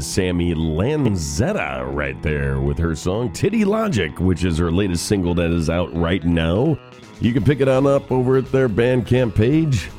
Was Sammi Lanzetta right there with her song Titty Logic, which is her latest single that is out right now. You can pick it on up over at their Bandcamp page.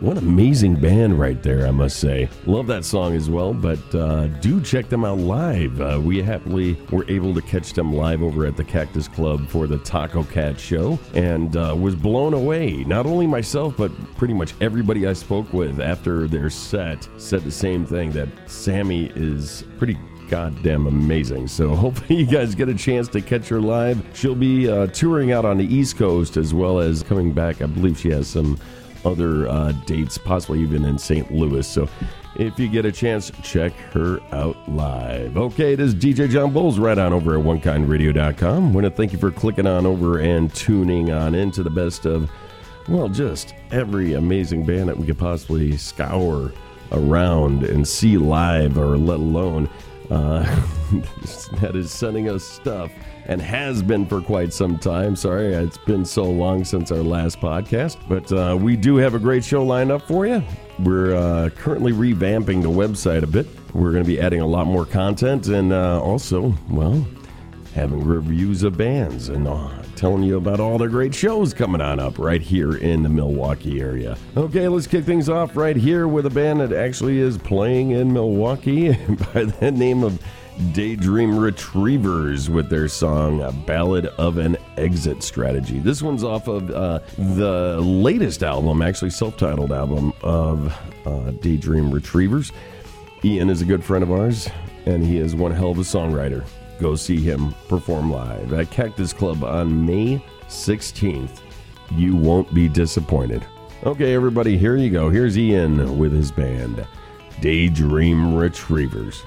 What amazing band right there, I must say. Love that song as well, but uh, do check them out live. Uh, we happily were able to catch them live over at the Cactus Club for the Taco Cat show and uh, was blown away. Not only myself, but pretty much everybody I spoke with after their set said the same thing that Sammi is pretty goddamn amazing. So hopefully you guys get a chance to catch her live. She'll be uh, touring out on the East Coast as well as coming back. I believe she has some other uh, dates, possibly even in St. Louis. So if you get a chance, check her out live. Okay, it is DJ John Bowles right on over at OneKindRadio.com. want to thank you for clicking on over and tuning on into the best of, well, just every amazing band that we could possibly scour around and see live or let alone uh, that is sending us stuff and has been for quite some time. Sorry, it's been so long since our last podcast, but uh, we do have a great show lined up for you. We're uh, currently revamping the website a bit. We're going to be adding a lot more content and uh, also, well, having reviews of bands and uh, telling you about all the great shows coming on up right here in the Milwaukee area. Okay, let's kick things off right here with a band that actually is playing in Milwaukee by the name of Daydream Retrievers with their song A Ballad of an Exit Strategy. This one's off of uh, the latest album, actually self titled album of uh, Daydream Retrievers. Ian is a good friend of ours, and he is one hell of a songwriter. Go see him perform live at Cactus Club on May 16th. You won't be disappointed. Okay, everybody, here you go. Here's Ian with his band, Daydream Retrievers.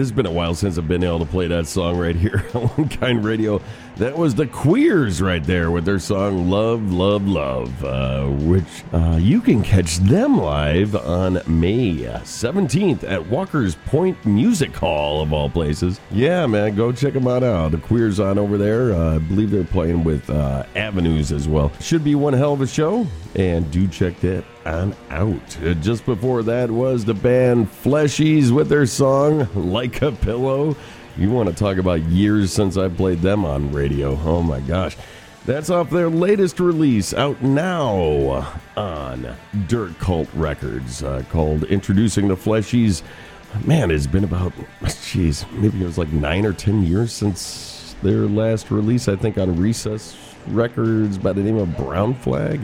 It's been a while since I've been able to play that song right here on One Kind Radio. That was the Queers right there with their song Love, Love, Love, uh, which uh, you can catch them live on May 17th at Walker's Point Music Hall, of all places. Yeah, man, go check them out. The Queers on over there. Uh, I believe they're playing with uh, Avenues as well. Should be one hell of a show, and do check that on out. Just before that was the band Fleshies with their song Like a Pillow. You want to talk about years since I played them on radio. Oh my gosh. That's off their latest release out now on Dirt Cult Records uh, called Introducing the Fleshies. Man, it's been about, jeez, maybe it was like nine or ten years since their last release, I think on Recess Records by the name of Brown Flag.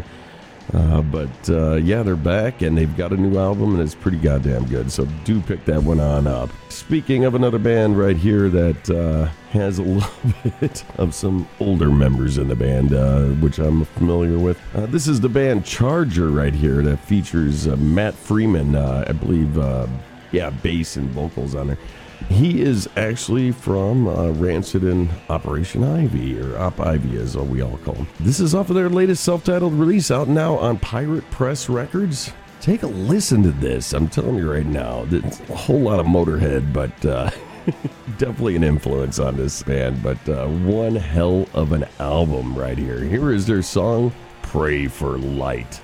Uh, but uh, yeah, they're back and they've got a new album and it's pretty goddamn good. So do pick that one on up. Speaking of another band right here that uh, has a little bit of some older members in the band, uh, which I'm familiar with. Uh, this is the band Charger right here that features uh, Matt Freeman, I believe, yeah, bass and vocals on there. He is actually from uh, Rancid and Operation Ivy, or Op Ivy as we all call him. This is off of their latest self titled release out now on Pirate Press Records. Take a listen to this. I'm telling you right now, it's a whole lot of Motorhead, but uh, definitely an influence on this band. But uh, one hell of an album right here. Here is their song, Pray for Light.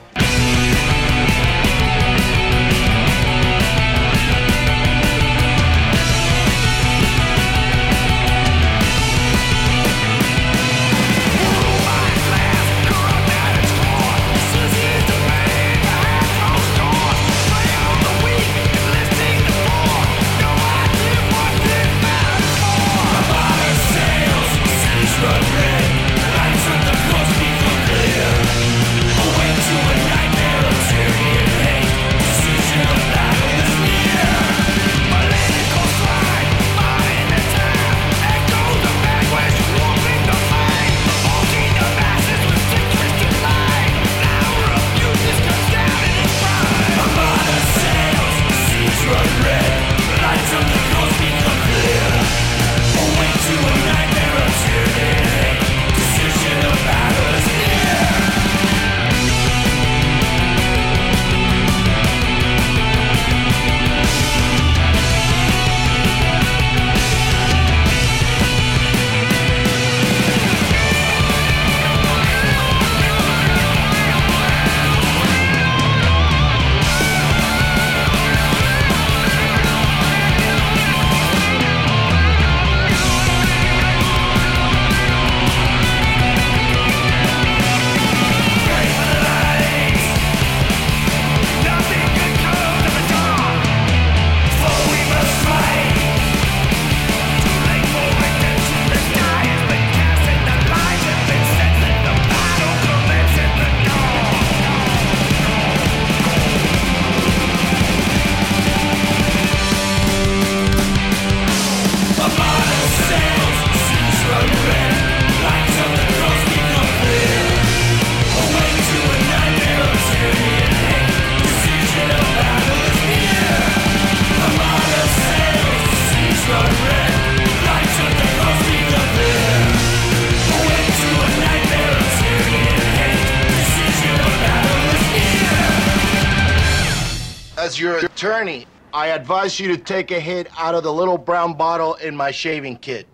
Advise you to take a hit out of the little brown bottle in my shaving kit.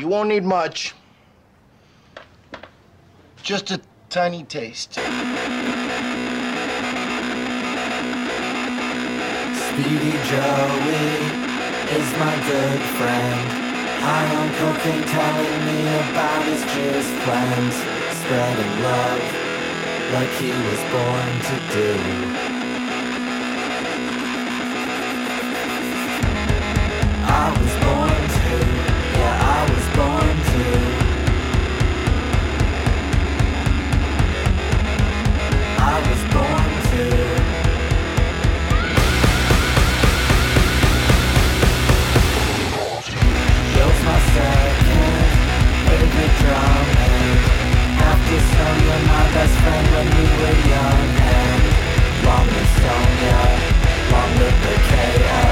You won't need much. Just a tiny taste. Speedy Joey is my good friend. High on cocaine, telling me about his juice plans. Spreading love like he was born to do. When we were young and long live Sonia, long live the KLF.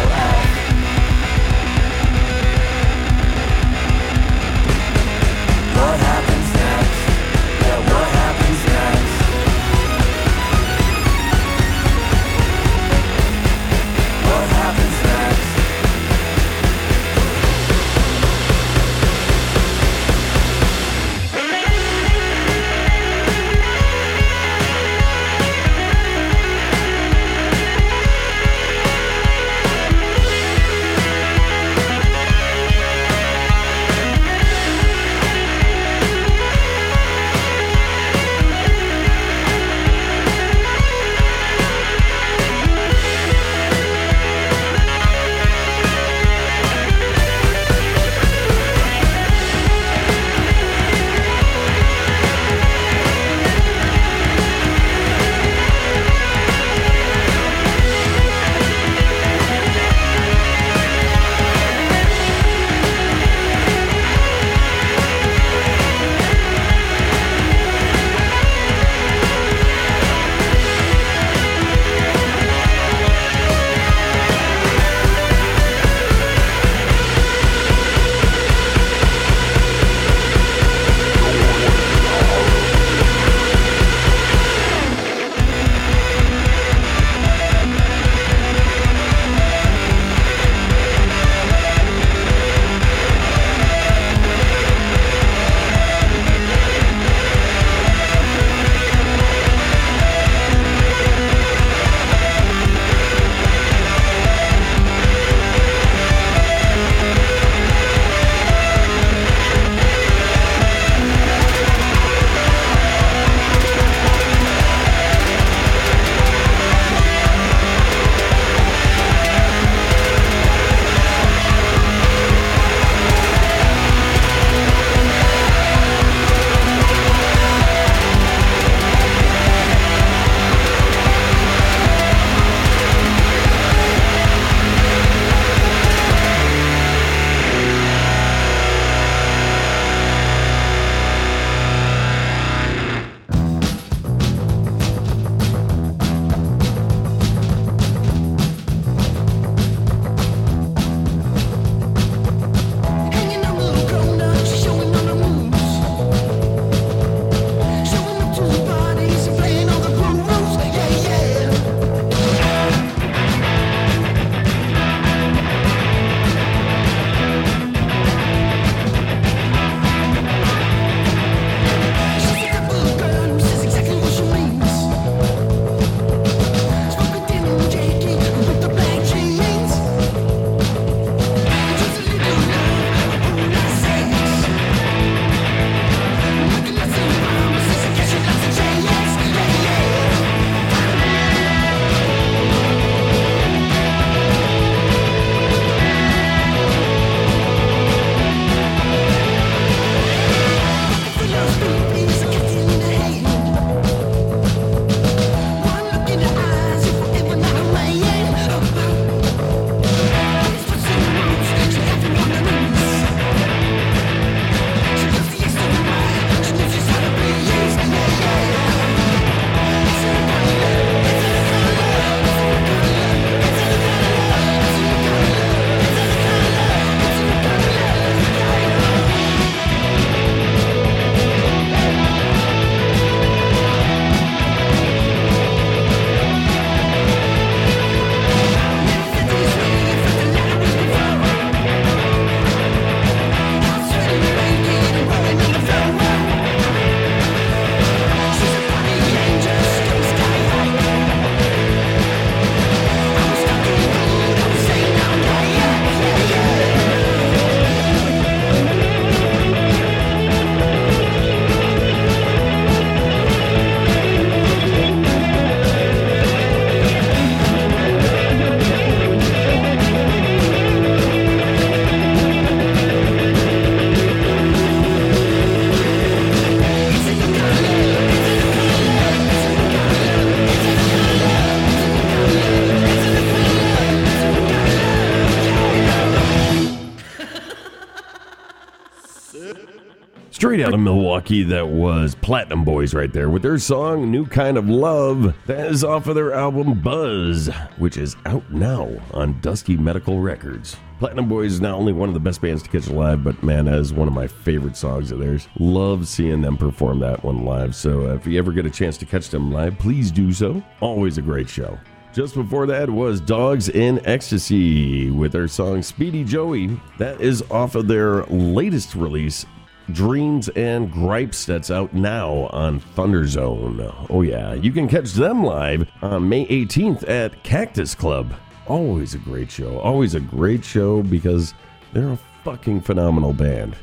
Out of Milwaukee, that was Platinum Boys right there with their song New Kind of Love. That is off of their album Buzz, which is out now on Dusty Medical Records. Platinum Boys is not only one of the best bands to catch live, but man, that is one of my favorite songs of theirs. Love seeing them perform that one live. So uh, if you ever get a chance to catch them live, please do so. Always a great show. Just before that was Dogs in Ecstasy with their song Speedy Joey. That is off of their latest release, Dreams and Gripes that's out now on Thunderzone. Oh, yeah. You can catch them live on May 18th at Cactus Club. Always a great show. Always a great show because they're a fucking phenomenal band.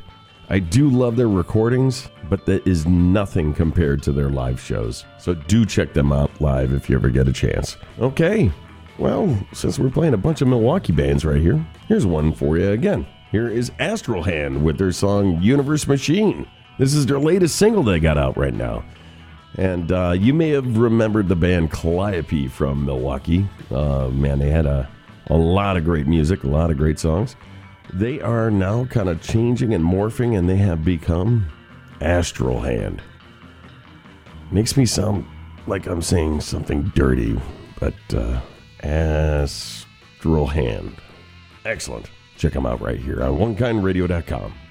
I do love their recordings, but that is nothing compared to their live shows. So do check them out live if you ever get a chance. Okay. Well, since we're playing a bunch of Milwaukee bands right here, here's one for you again. Here is Astral Hand with their song Universe Machine. This is their latest single they got out right now. And uh, you may have remembered the band Calliope from Milwaukee. Uh, man, they had a, a lot of great music, a lot of great songs. They are now kind of changing and morphing, and they have become Astral Hand. Makes me sound like I'm saying something dirty, but uh, Astral Hand. Excellent. Check them out right here on OneKindRadio.com.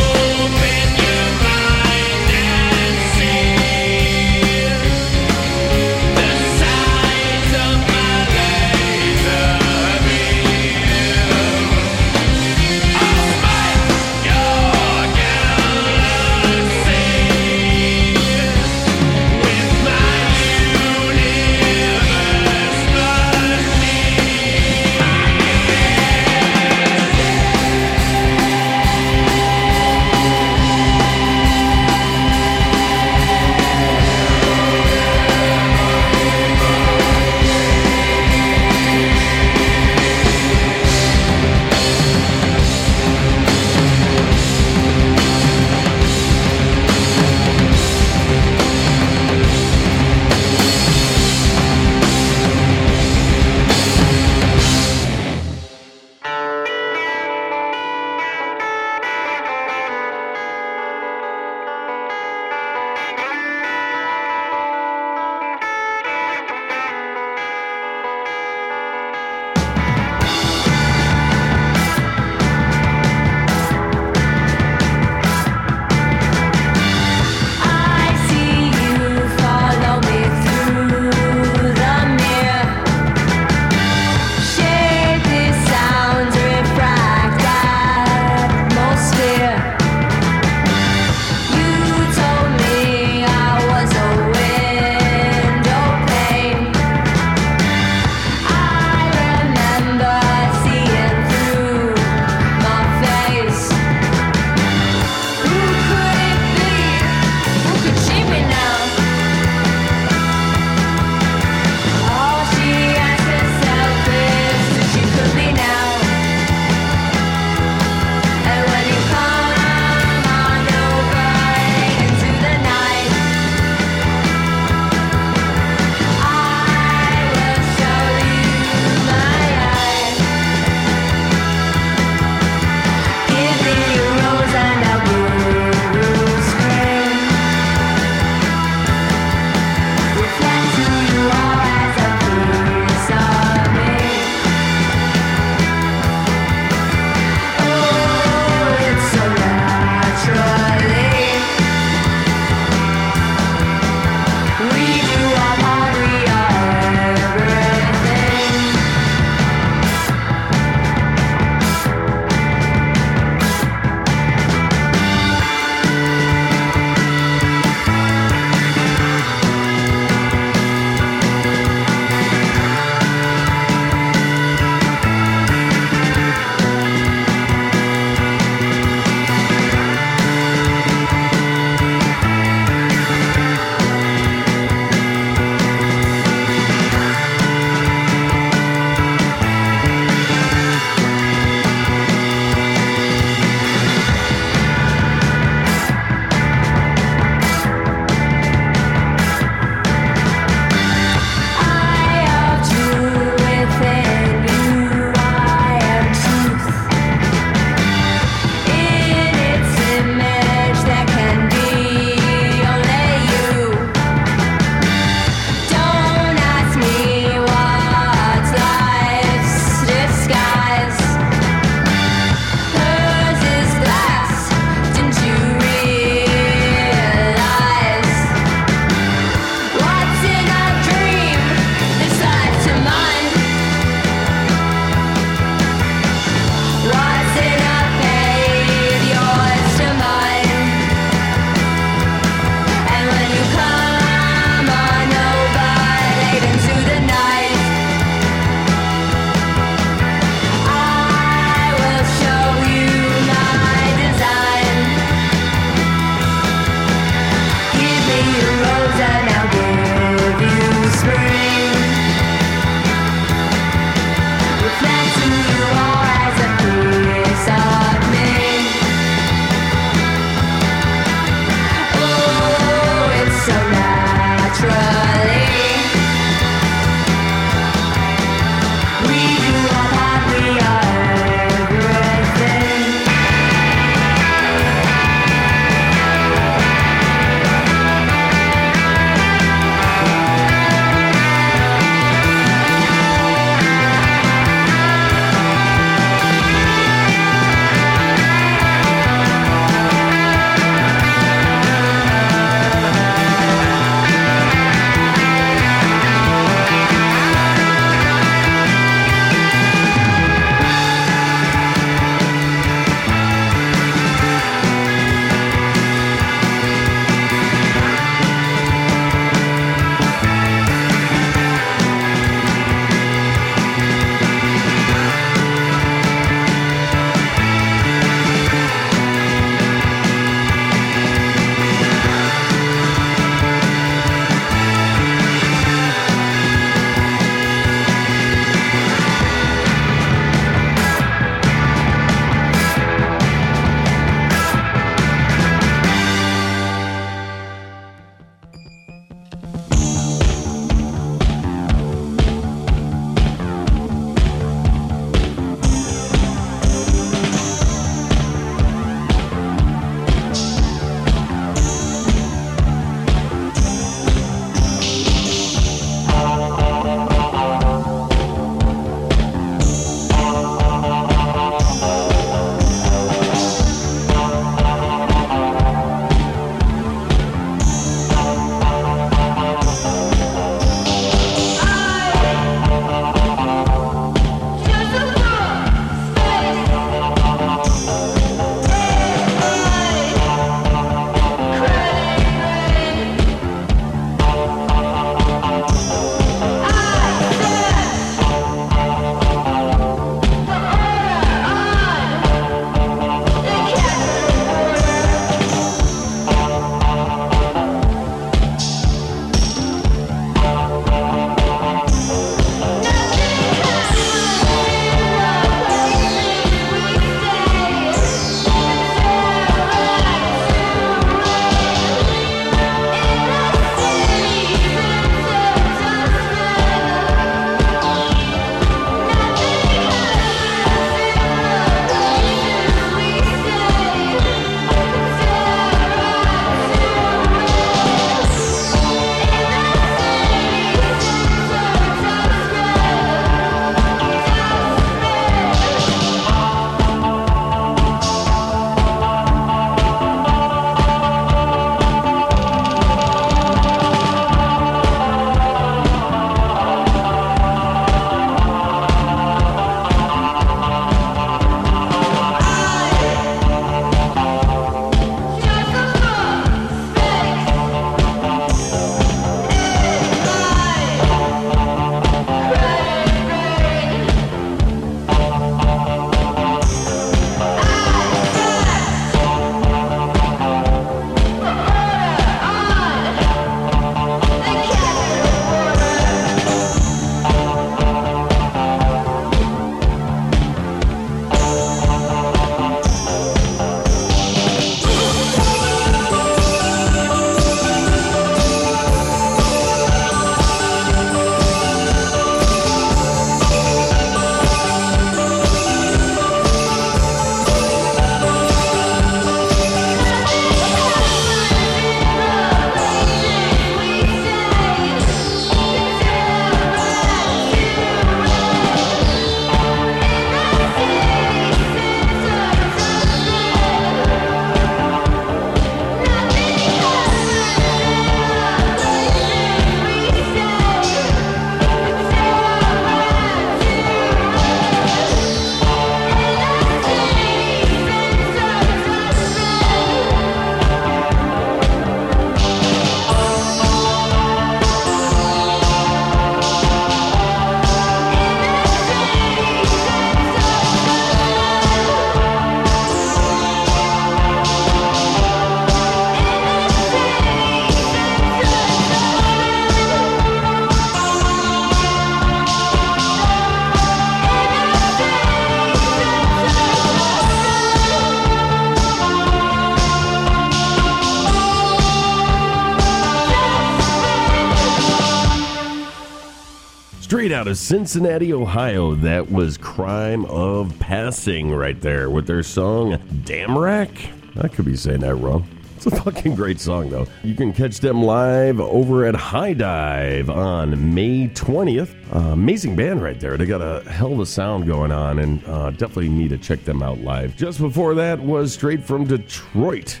out of Cincinnati, Ohio, that was Crime of Passing right there with their song Damrak. I could be saying that wrong. It's a fucking great song, though. You can catch them live over at High Dive on May 20th. Uh, amazing band right there. They got a hell of a sound going on, and uh, definitely need to check them out live. Just before that was straight from Detroit.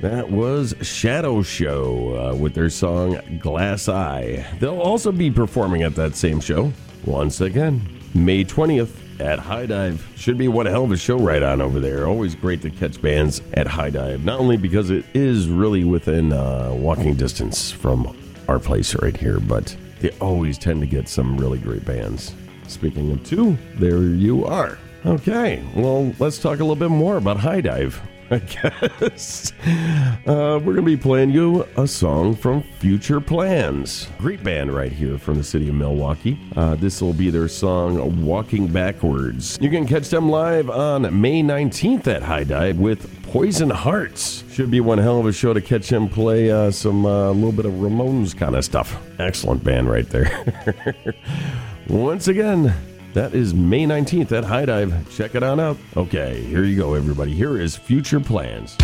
That was Shadow Show uh, with their song Glass Eye. They'll also be performing at that same show once again, May 20th at High Dive. Should be one hell of a show right on over there. Always great to catch bands at High Dive, not only because it is really within uh, walking distance from our place right here, but they always tend to get some really great bands. Speaking of two, there you are. Okay, well, let's talk a little bit more about High Dive. I guess. Uh, we're going to be playing you a song from Future Plans. Great band right here from the city of Milwaukee. Uh, this will be their song Walking Backwards. You can catch them live on May 19th at High Dive with Poison Hearts. Should be one hell of a show to catch him play uh, some a little bit of Ramones kind of stuff. Excellent band right there. Once again, that is May 19th at High Dive. Check it on out. Okay, here you go, everybody. Here is Future Plans.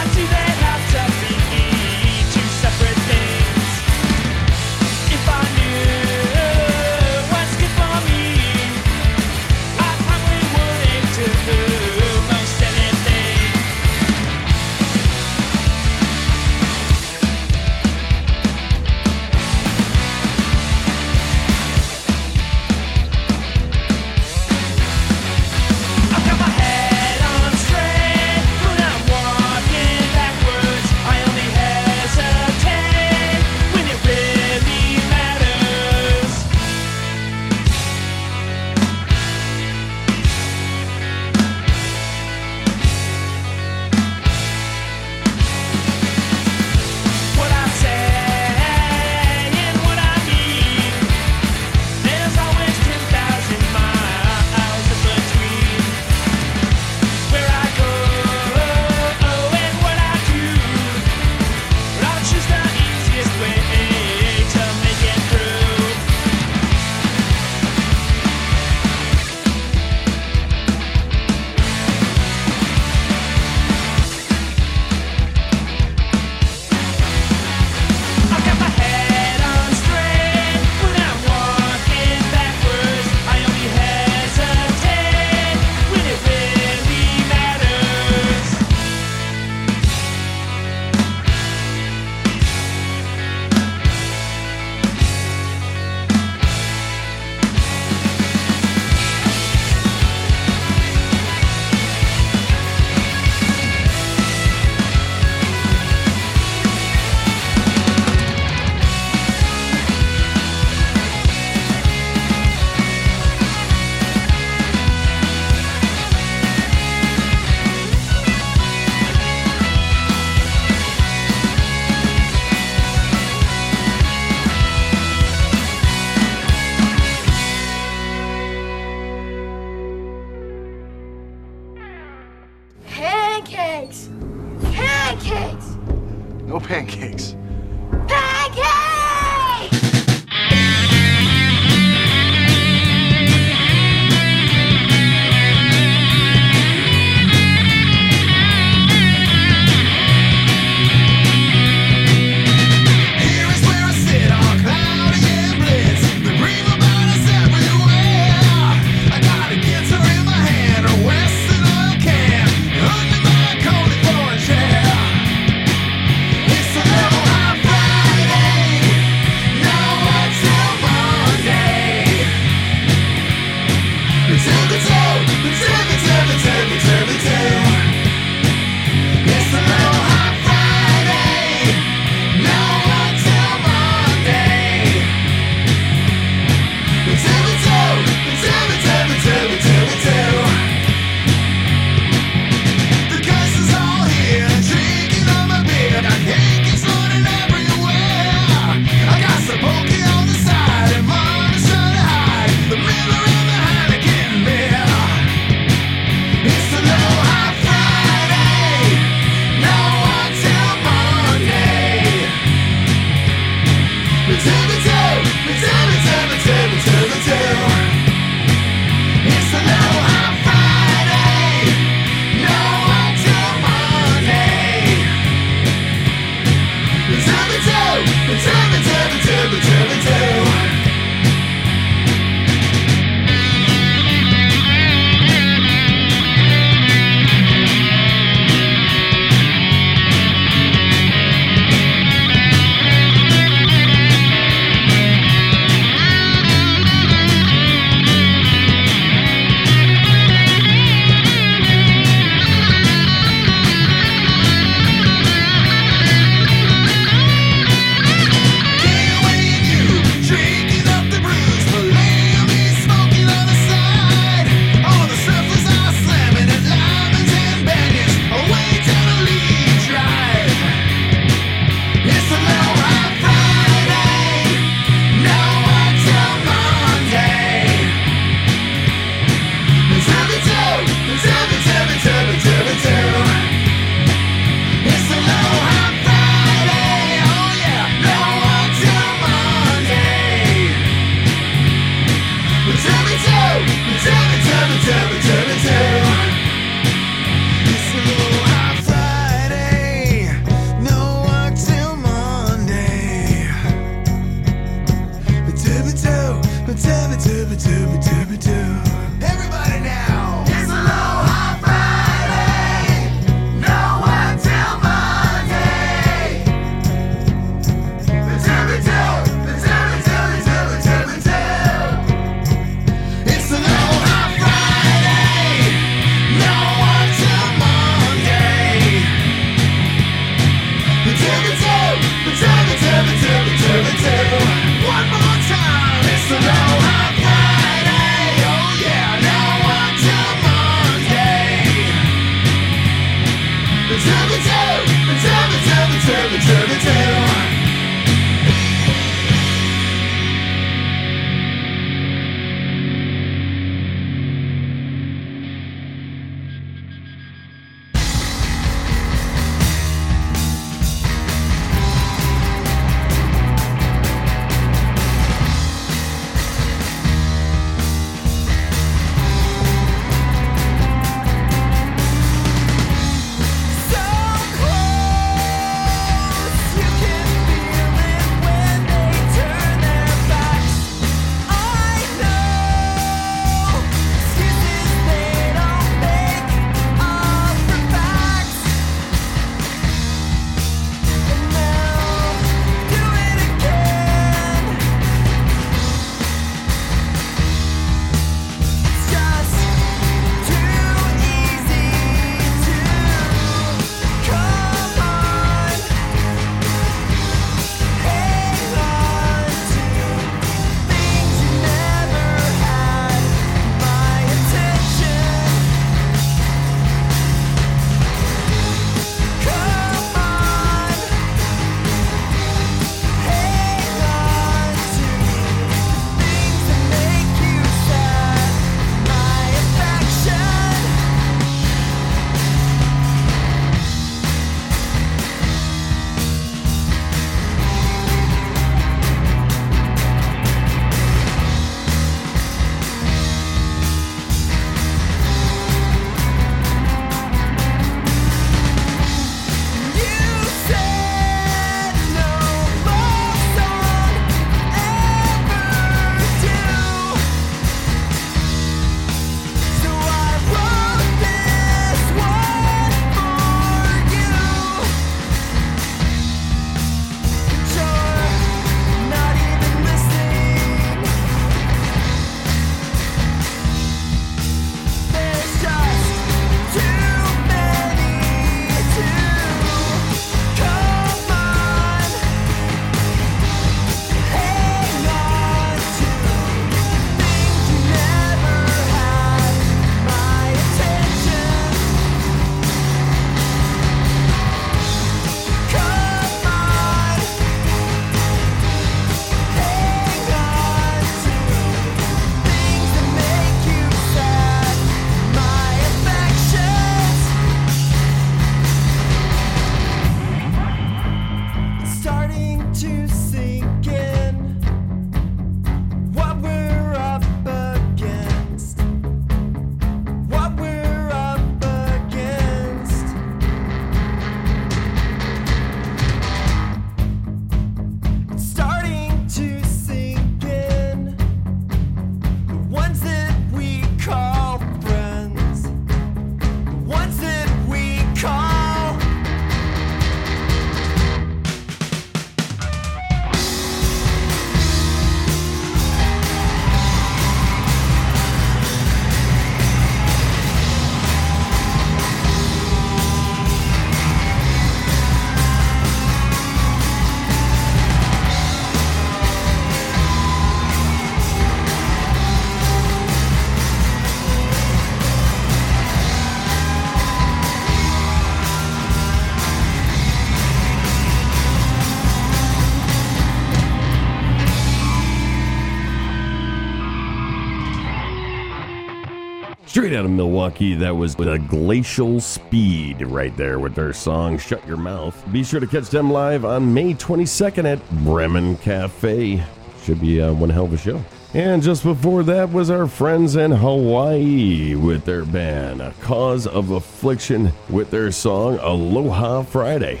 Out of Milwaukee, that was with a glacial speed right there with their song Shut Your Mouth. Be sure to catch them live on May 22nd at Bremen Cafe. Should be uh, one hell of a show. And just before that was our friends in Hawaii with their band, A Kauz of Affliction, with their song Aloha Friday.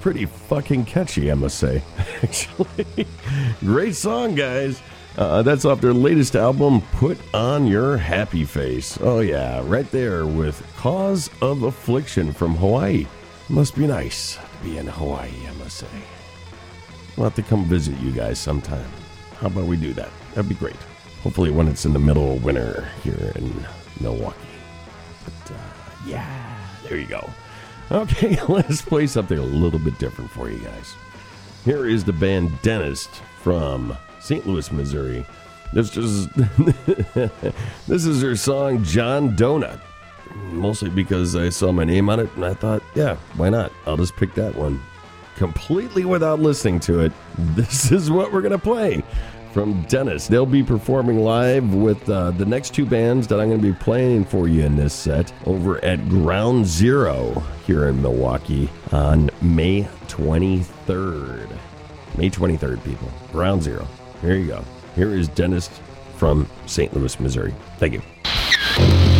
Pretty fucking catchy, I must say. Actually, great song, guys. Uh, that's off their latest album, Put On Your Happy Face. Oh, yeah, right there with Kauz of Affliction from Hawaii. Must be nice to be in Hawaii, I must say. We'll have to come visit you guys sometime. How about we do that? That'd be great. Hopefully, when it's in the middle of winter here in Milwaukee. But, uh, yeah, there you go. Okay, let's play something a little bit different for you guys. Here is the band Dentist from St. Louis, Missouri. This is this is her song John Donut. Mostly because I saw my name on it and I thought, yeah, why not? I'll just pick that one. Completely without listening to it. This is what we're gonna play from Dentist. They'll be performing live with uh, the next two bands that I'm going to be playing for you in this set over at Ground Zero here in Milwaukee on May 23rd. May 23rd, people. Ground Zero. Here you go. Here is Dentist from St. Louis, Missouri. Thank you.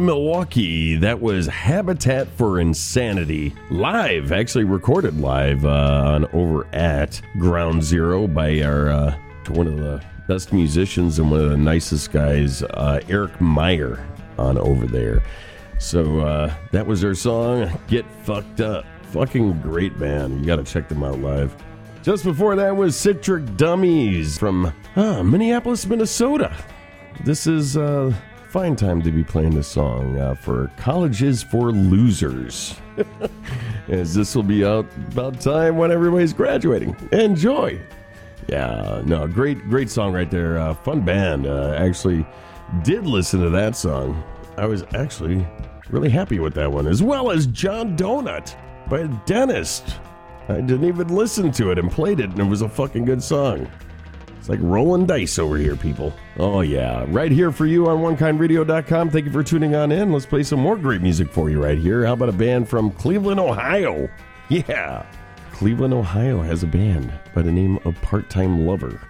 Of Milwaukee, that was Habitat for Insanity. Live, actually recorded live uh, on over at Ground Zero by our uh, one of the best musicians and one of the nicest guys, uh, Eric Meyer, on over there. So uh, that was their song, Get Fucked Up. Fucking great band. You got to check them out live. Just before that was Citric Dummies from uh, Minneapolis, Minnesota. This is uh, fine time to be playing this song uh, for College Is for Losers. As this will be out about time when everybody's graduating. Enjoy. Yeah, no, great, great song right there. Uh, fun band. Uh, actually, did listen to that song. I was actually really happy with that one, as well as John Donut by Dentist. I didn't even listen to it and played it, and it was a fucking good song. It's like rolling dice over here, people. Oh, yeah. Right here for you on OneKindRadio.com. Thank you for tuning on in. Let's play some more great music for you right here. How about a band from Cleveland, Ohio? Yeah. Cleveland, Ohio has a band by the name of Part Time Lover.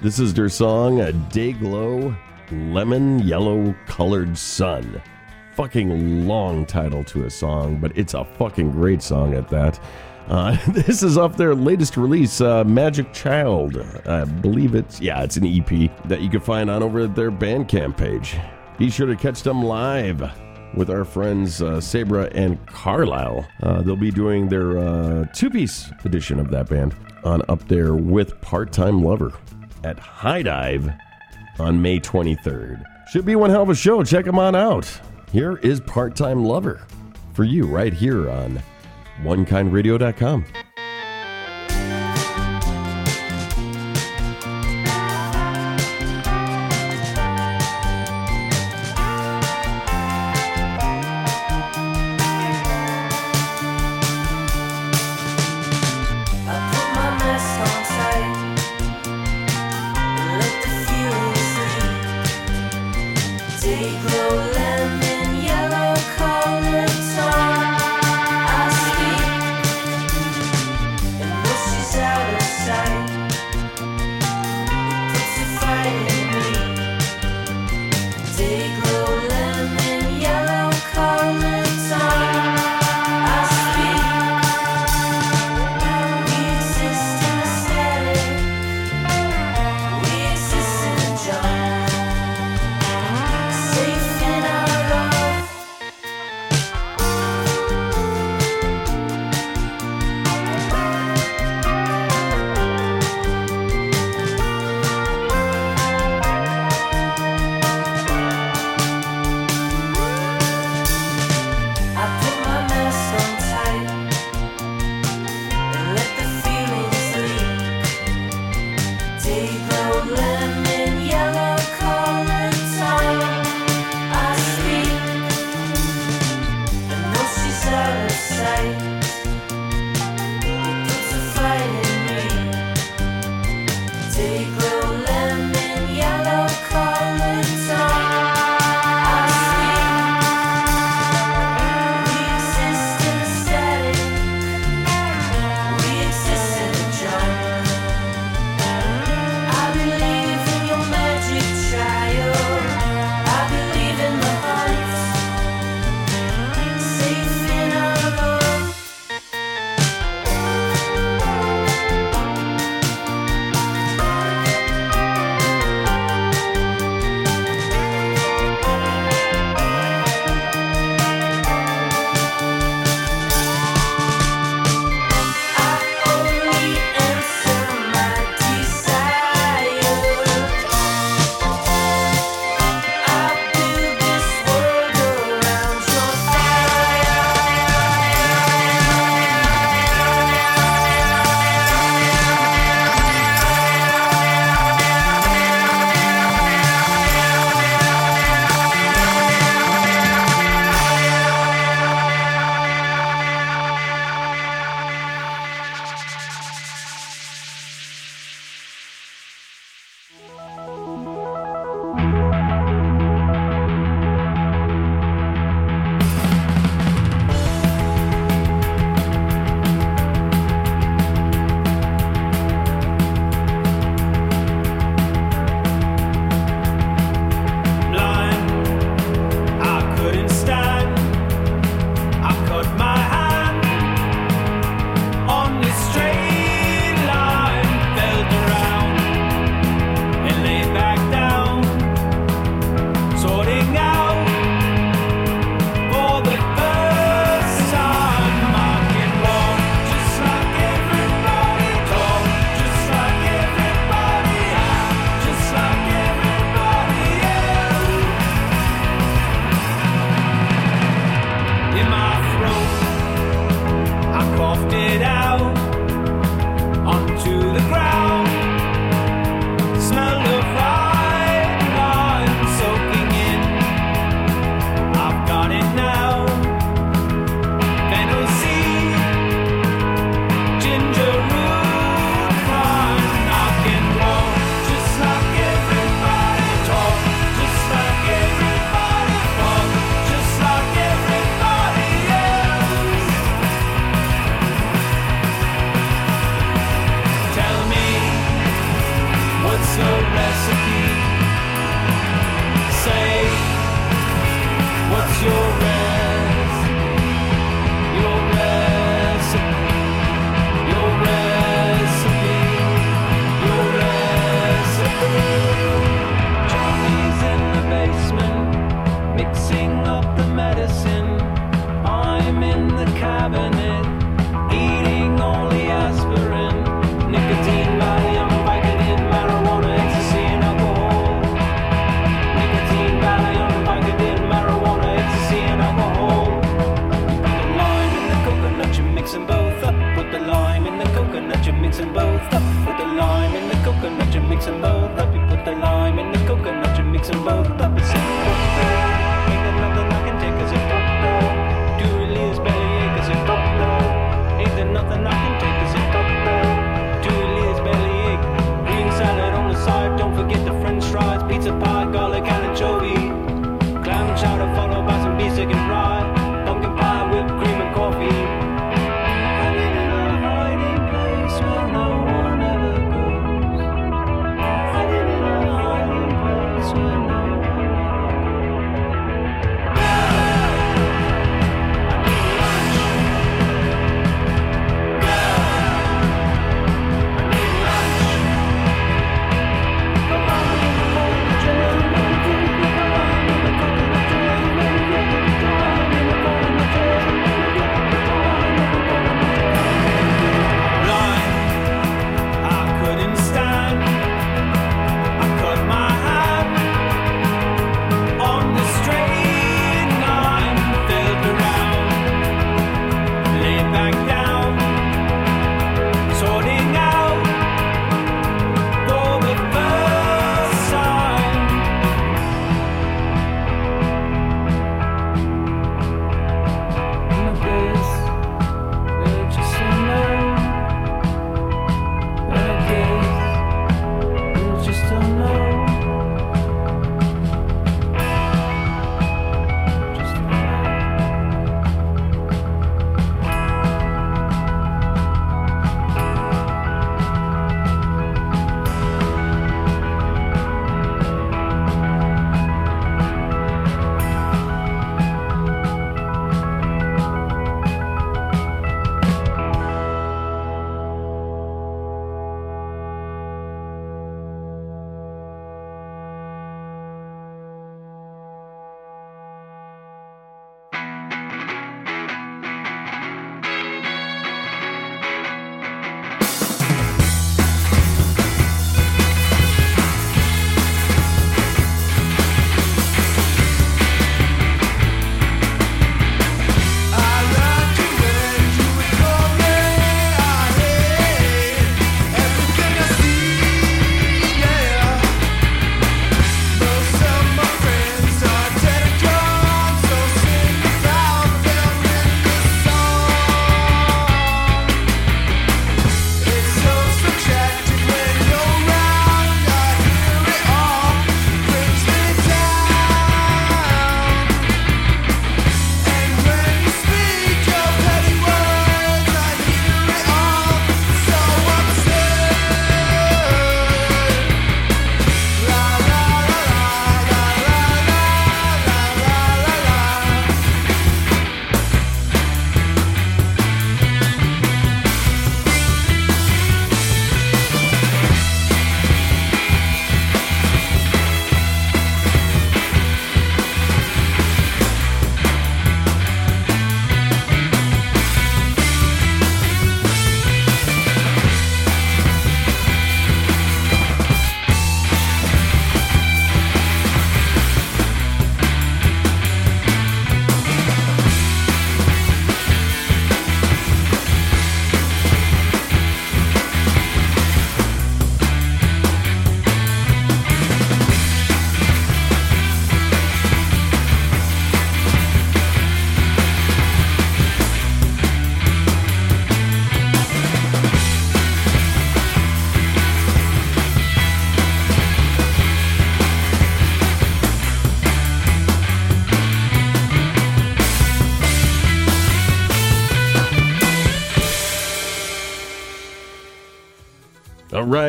This is their song, uh, A Day Glow Lemon Yellow Colored Sun. Fucking long title to a song, but it's a fucking great song at that. Uh, this is off their latest release, uh, Magic Child. I believe it's, yeah, it's an EP that you can find on over at their Bandcamp page. Be sure to catch them live with our friends uh, Sabra and Carlisle. Uh, they'll be doing their uh, two piece edition of that band on Up There with Part Time Lover at High Dive on May 23rd. Should be one hell of a show. Check them on out. Here is Part Time Lover for you right here on OneKindRadio.com.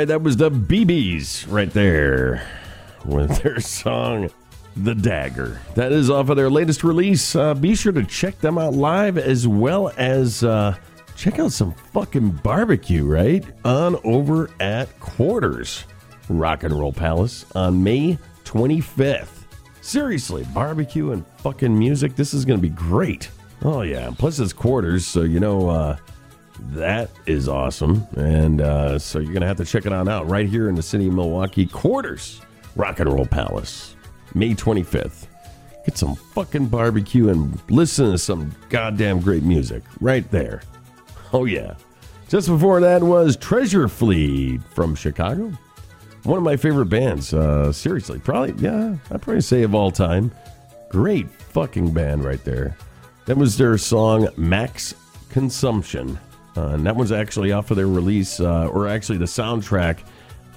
right, that was the BBs right there with their song The Dagger. That is off of their latest release. Uh, be sure to check them out live as well as uh, check out some fucking barbecue, right? On over at Quarters Rock and Roll Palace on May 25th. Seriously, barbecue and fucking music. This is going to be great. Oh, yeah. Plus, it's Quarters, so you know. Uh, that is awesome. And uh, so you're going to have to check it on out right here in the city of Milwaukee. Quarters Rock and Roll Palace, May 25th. Get some fucking barbecue and listen to some goddamn great music right there. Oh, yeah. Just before that was Treasure Fleet from Chicago. One of my favorite bands, uh, seriously. Probably, yeah, I'd probably say of all time. Great fucking band right there. That was their song Max Consumption. Uh, and that was actually off of their release, uh, or actually the soundtrack,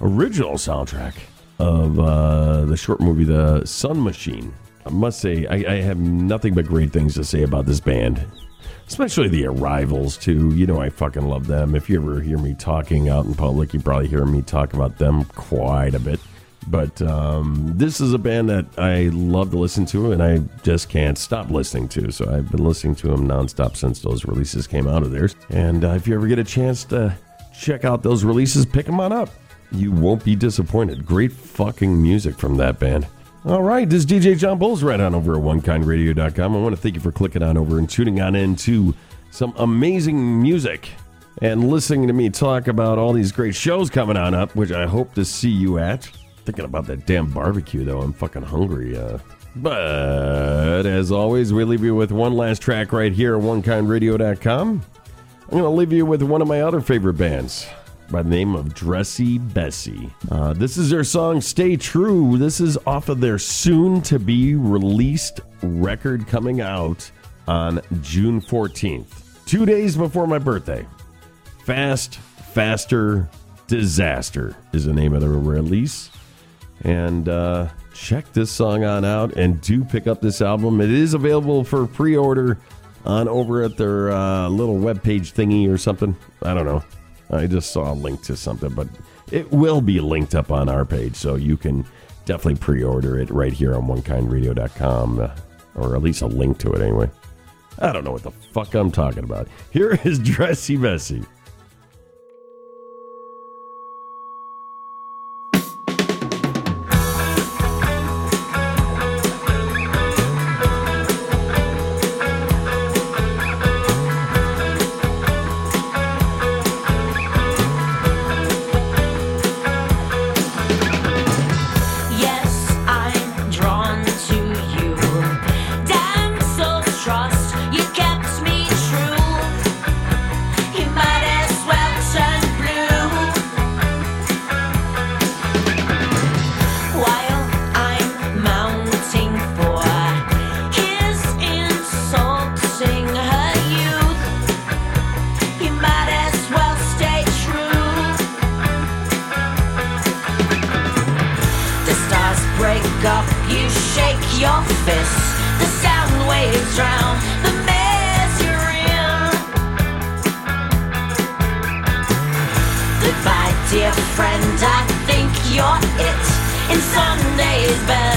original soundtrack of uh, the short movie The Sun Machine. I must say, I, I have nothing but great things to say about this band. Especially the arrivals too. You know i fucking love them. If you ever hear me talking out in public you probably hear me talk about them quite a bit but um, this is a band that i love to listen to and i just can't stop listening to. So i've been listening to them nonstop since those releases came out of theirs. And uh, if you ever get a chance to check out those releases pick them on up. You won't be disappointed. Great fucking music from that band. All right, this is DJ John Bulls right on over at OneKindRadio.com. I want to thank you for clicking on over and tuning on in to some amazing music and listening to me talk about all these great shows coming on up, which I hope to see you at. Thinking about that damn barbecue, though. I'm fucking hungry. Uh, but as always, we leave you with one last track right here at OneKindRadio.com. I'm going to leave you with one of my other favorite bands by the name of Dressy Bessy. Uh, this is their song Stay True. This is off of their soon to be released record coming out on June 14th, two days before my birthday. Fast, Faster, Disaster is the name of the release. And uh, check this song on out and do pick up this album. It is available for pre order on over at their uh, little webpage thingy or something. I don't know. I just saw a link to something, but it will be linked up on our page, so you can definitely pre-order it right here on OneKindRadio.com, uh, or at least a link to it anyway. I don't know what the fuck I'm talking about. Here is Dressy Bessy. Friend, I think you're it. In Sunday's best,